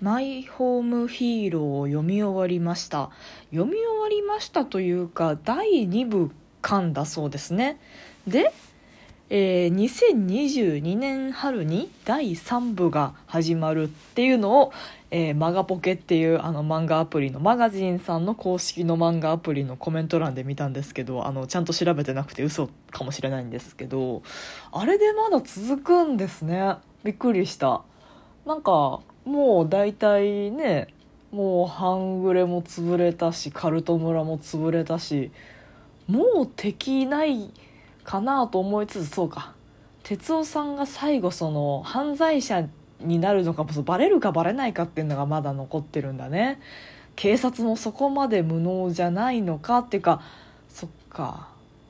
マイホームヒーローを読み終わりました。読み終わりましたというか第2部巻だそうですね。で、えー、2022年春に第3部が始まるっていうのを、えー、マガポケっていうあの漫画アプリのマガジンさんの公式の漫画アプリのコメント欄で見たんですけどあのちゃんと調べてなくて嘘かもしれないんですけどあれでまだ続くんですね。びっくりした。なんかもう大体ねもう半グレも潰れたしカルト村も潰れたしもう敵ないかなと思いつつそうか。哲夫さんが最後その犯罪者になるのかバレるかバレないかっていうのがまだ残ってるんだね。警察もそこまで無能じゃないのかっていうかそっか、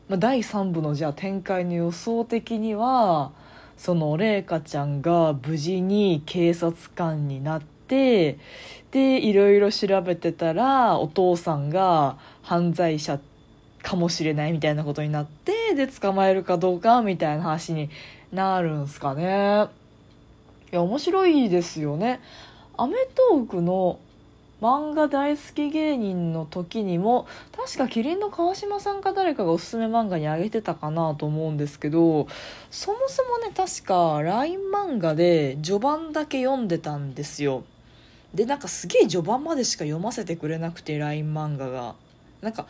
まあ、第3部のじゃあ展開の予想的にはその麗華ちゃんが無事に警察官になってでいろいろ調べてたらお父さんが犯罪者かもしれないみたいなことになってで捕まえるかどうかみたいな話になるんすかね。いや面白いですよね。アメトークの漫画大好き芸人の時にも確かキリンの川島さんか誰かがおすすめ漫画にあげてたかなと思うんですけどそもそもね確か LINE 漫画で序盤だけ読んでたんですよ。でなんかすげえ序盤までしか読ませてくれなくて LINE 漫画が。なんか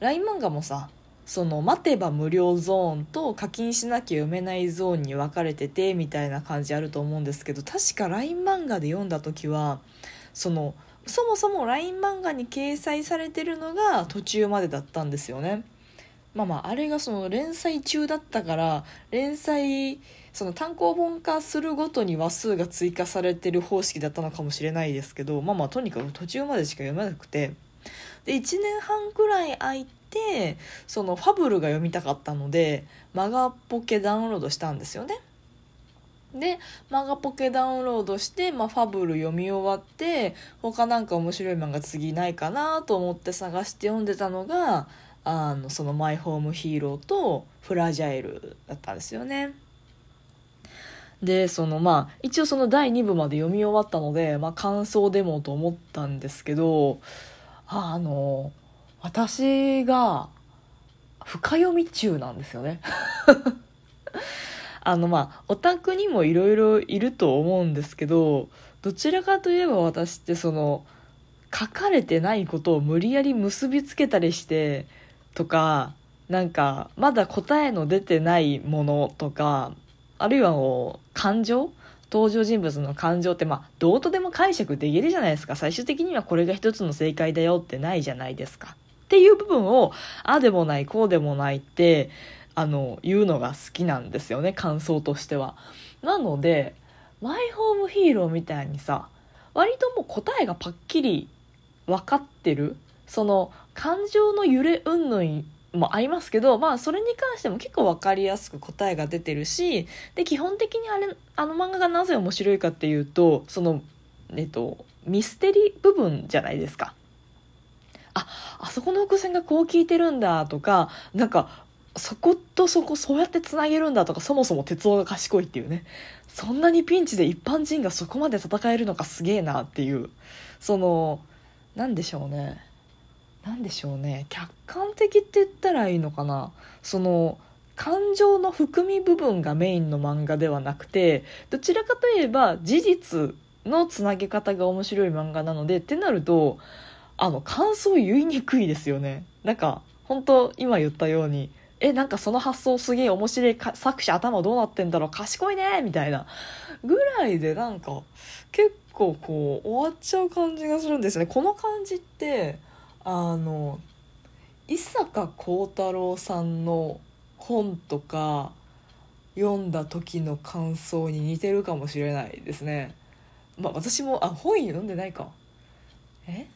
LINE 漫画もさその待てば無料ゾーンと課金しなきゃ読めないゾーンに分かれててみたいな感じあると思うんですけど確か LINE 漫画で読んだ時はそのそもそも LINE 漫画に掲載されてるのが途中までだったんですよね。まあまああれがその連載中だったから連載その単行本化するごとに話数が追加されてる方式だったのかもしれないですけどまあまあとにかく途中までしか読めなくてで1年半くらい空いてそのファブルが読みたかったのでマガポケダウンロードしたんですよね。でマガポケダウンロードして、まあ、ファブル読み終わって他なんか面白い漫画次ないかなと思って探して読んでたのがあのその「マイホームヒーロー」と「フラジャイル」だったんですよね。でそのまあ一応その第2部まで読み終わったので、まあ、感想でもと思ったんですけどあの私が深読み中なんですよね あのまあオタクにもいろいろいると思うんですけどどちらかといえば私ってその書かれてないことを無理やり結びつけたりしてとかなんかまだ答えの出てないものとかあるいはもう感情？登場人物の感情ってまあどうとでも解釈できるじゃないですか。最終的にはこれが一つの正解だよってないじゃないですか。っていう部分をあでもないこうでもないってあの言うのが好きなんですよね感想としては。なのでマイホームヒーローみたいにさ割ともう答えがパッキリ分かってるその感情の揺れ云々もありますけど、まあ、それに関しても結構分かりやすく答えが出てるしで基本的にあれあの漫画がなぜ面白いかっていうとその、えっと、ミステリー部分じゃないですか。ああそこの伏線がこう聞いてるんだとかなんかそことそこそうやってつなげるんだとかそもそも哲夫が賢いっていうね。そんなにピンチで一般人がそこまで戦えるのかすげえなっていう。その何でしょうね。何でしょうね。客観的って言ったらいいのかな。その感情の含み部分がメインの漫画ではなくてどちらかといえば事実のつなげ方が面白い漫画なのでってなるとあの感想を言いにくいですよね。なんか本当今言ったようにえなんかその発想すげえ面白い作者頭どうなってんだろう賢いねみたいな。ぐらいでなんか結構こう終わっちゃう感じがするんですよね。この感じってあの伊坂幸太郎さんの本とか読んだ時の感想に似てるかもしれないですね。まあ私もあ本読んでないか。え？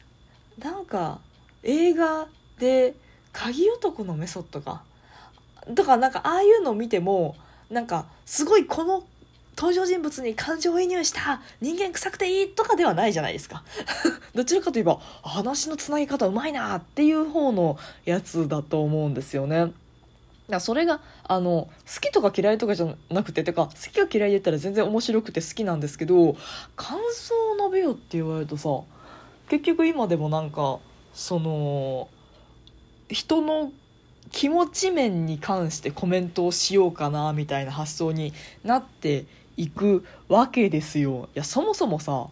なんか映画で「鍵男のメソッド」か。とかなんかああいうのを見てもなんかすごいこの登場人物に感情移入した人間臭くていいとかではないじゃないですか。どちらかといえば話のつなぎ方うまいなっていう方のやつだと思うんですよね。だそれがあの好きとか嫌いとかじゃなくててか好きか嫌いで言ったら全然面白くて好きなんですけど感想を述べよよって言われるとさ結局今でもなんかその人の気持ち面に関してコメントをしようかなみたいな発想になっていくわけですよ。いやそもそもさ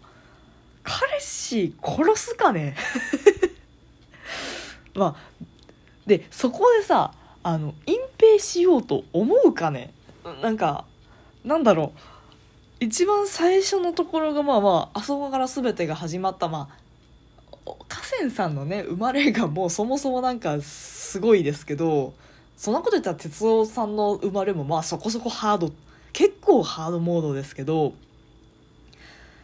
彼氏殺すかね？まあでそこでさあの隠蔽しようと思うかね？なんかなんだろう。一番最初のところがまあまああそこから全てが始まったまあ河川さんのね生まれがもうそもそもなんかすごいですけどそんなこと言ったら哲夫さんの生まれもまあそこそこハード結構ハードモードですけど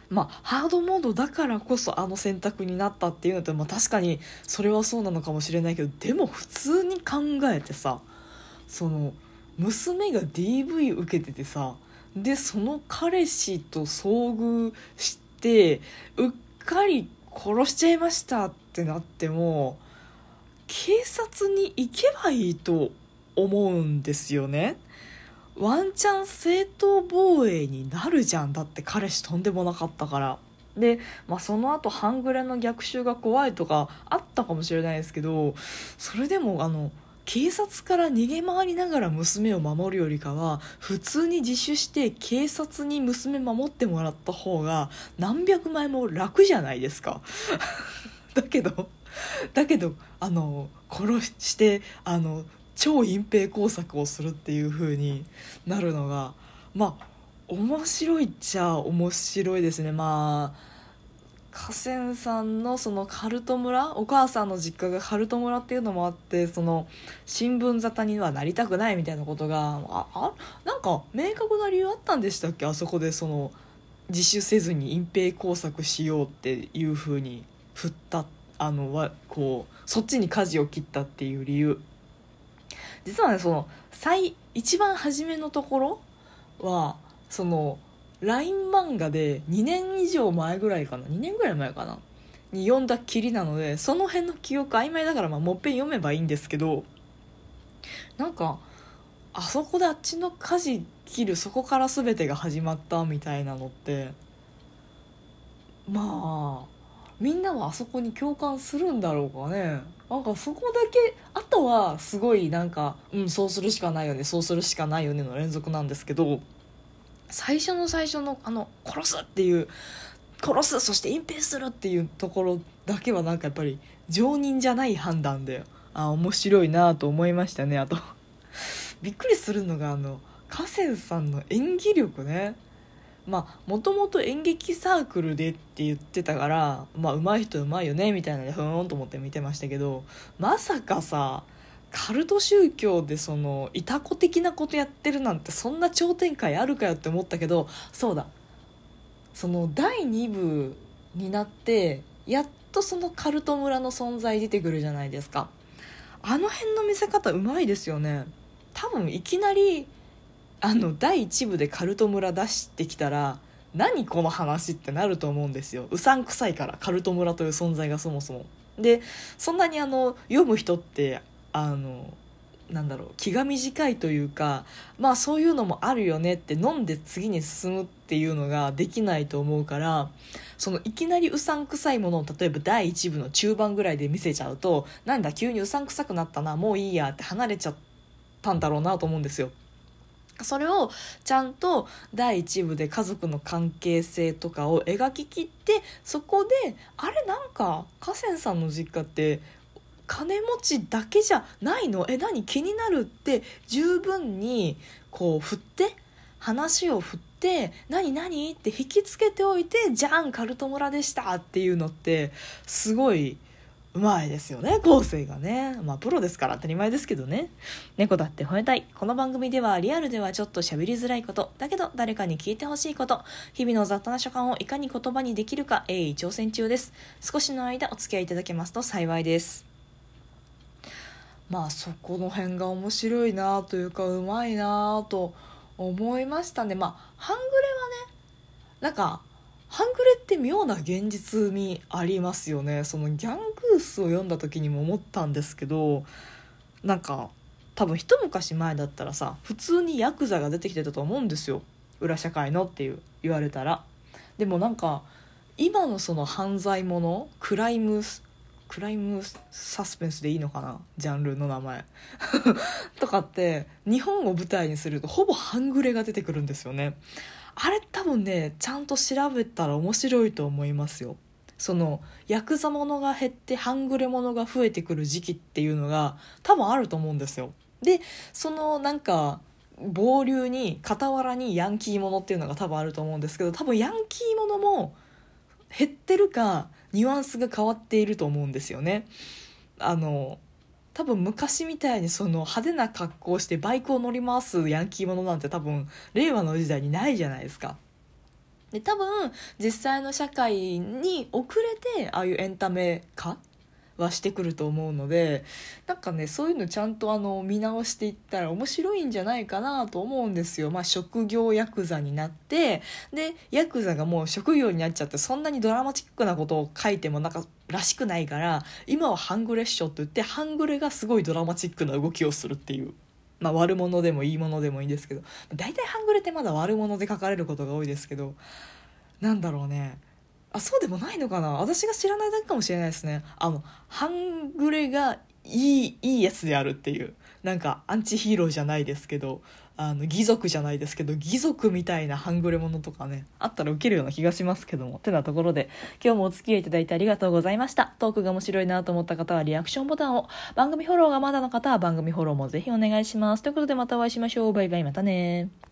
まあハードモードだからこそあの選択になったっていうのって、まあ、確かにそれはそうなのかもしれないけどでも普通に考えてさその娘が DV 受けててさでその彼氏と遭遇してうっかり殺しちゃいましたってなっても警察に行けばいいと思うんですよね。ワンチャン正当防衛になるじゃん。だって彼氏とんでもなかったから。で、まあ、その後半グレの逆襲が怖いとかあったかもしれないですけどそれでもあの警察から逃げ回りながら娘を守るよりかは普通に自首して警察に娘守ってもらった方が何百枚も楽じゃないですか。だけど だけどあの殺してあの超隠蔽工作をするっていう風になるのがまあ面白いっちゃ面白いですね。まあ河川さんのそのカルト村お母さんの実家がカルト村っていうのもあってその新聞沙汰にはなりたくないみたいなことがああなんか明確な理由あったんでしたっけ？あそこでその自首せずに隠蔽工作しようっていうふうに振ったって。あのはこうそっちに舵を切ったっていう理由。実はねその最一番初めのところはその LINE 漫画で2年以上前ぐらいかな。2年ぐらい前かな。に読んだきりなのでその辺の記憶曖昧だからまあもっぺん読めばいいんですけどなんかあそこであっちの舵切るそこから全てが始まったみたいなのってまあみんなはあそこに共感するんだろうかね。なんかそこだけあとはすごいなんかうんそうするしかないよねそうするしかないよねの連続なんですけど最初の最初のあの殺すっていう殺すそして隠蔽するっていうところだけはなんかやっぱり常人じゃない判断であ面白いなと思いましたねあと。びっくりするのがあの河川さんの演技力ね。まあもともと演劇サークルでって言ってたからまあ上手い人上手いよねみたいなのでふーんと思って見てましたけどまさかさカルト宗教でそのいた子的なことやってるなんてそんな超展開あるかよって思ったけどそうだ。その第2部になってやっとそのカルト村の存在出てくるじゃないですか。あの辺の見せ方うまいですよね。多分いきなりあの第1部でカルト村出してきたら何この話ってなると思うんですようさんくさいからカルト村という存在がそもそもでそんなにあの読む人ってあのなんだろう気が短いというかまあそういうのもあるよねって飲んで次に進むっていうのができないと思うからそのいきなりうさんくさいものを例えば第1部の中盤ぐらいで見せちゃうとなんだ急にうさんくさくなったなもういいやって離れちゃったんだろうなと思うんですよ。それをちゃんと第1部で家族の関係性とかを描ききってそこであれなんか河川さんの実家って金持ちだけじゃないの？え何気になるって十分にこう振って話を振って「何何?」って引きつけておいて「じゃんカルト村でした」っていうのってすごいうまいですよね構成がね。まあプロですから当たり前ですけどね。猫だって吠えたい。この番組ではリアルではちょっと喋りづらいこと。だけど誰かに聞いてほしいこと。日々の雑多な所感をいかに言葉にできるか鋭意挑戦中です。少しの間お付き合いいただけますと幸いです。まあそこの辺が面白いなというかうまいなと思いましたね。まあ半グレはねなんか半グレって妙な現実味ありますよね。そのギャングースを読んだ時にも思ったんですけどなんか多分一昔前だったらさ普通にヤクザが出てきてたと思うんですよ。裏社会のっていう言われたら。でもなんか今のその犯罪ものクライムクライムサスペンスでいいのかな？ジャンルの名前。とかって日本を舞台にするとほぼ半グレが出てくるんですよね。あれ多分ねちゃんと調べたら面白いと思いますよそのヤクザものが減って半グレものが増えてくる時期っていうのが多分あると思うんですよでそのなんか暴流に傍らにヤンキーものっていうのが多分あると思うんですけど多分ヤンキーものも減ってるかニュアンスが変わっていると思うんですよね。あの多分昔みたいにその派手な格好をしてバイクを乗り回すヤンキーものなんて多分令和の時代にないじゃないですか。で多分実際の社会に遅れてああいうエンタメ化はしてくると思うのでなんかねそういうのちゃんとあの見直していったら面白いんじゃないかなと思うんですよ。まあ、職業ヤクザになってでヤクザがもう職業になっちゃってそんなにドラマチックなことを書いてもなんからしくないから今は半グレッショって言って半グレがすごいドラマチックな動きをするっていう。まあ、悪者でもいいものでもいいんですけど大体半グレってまだ悪者で書かれることが多いですけどなんだろうねあそうでもないのかな？私が知らないだけかもしれないですね。あの半グレがいいいいやつであるっていう。なんかアンチヒーローじゃないですけどあの義族じゃないですけど義族みたいな半グレものとかねあったら受けるような気がしますけども。てなところで今日もお付き合いいただいてありがとうございました。トークが面白いなと思った方はリアクションボタンを。番組フォローがまだの方は番組フォローもぜひお願いします。ということでまたお会いしましょう。バイバイ。またね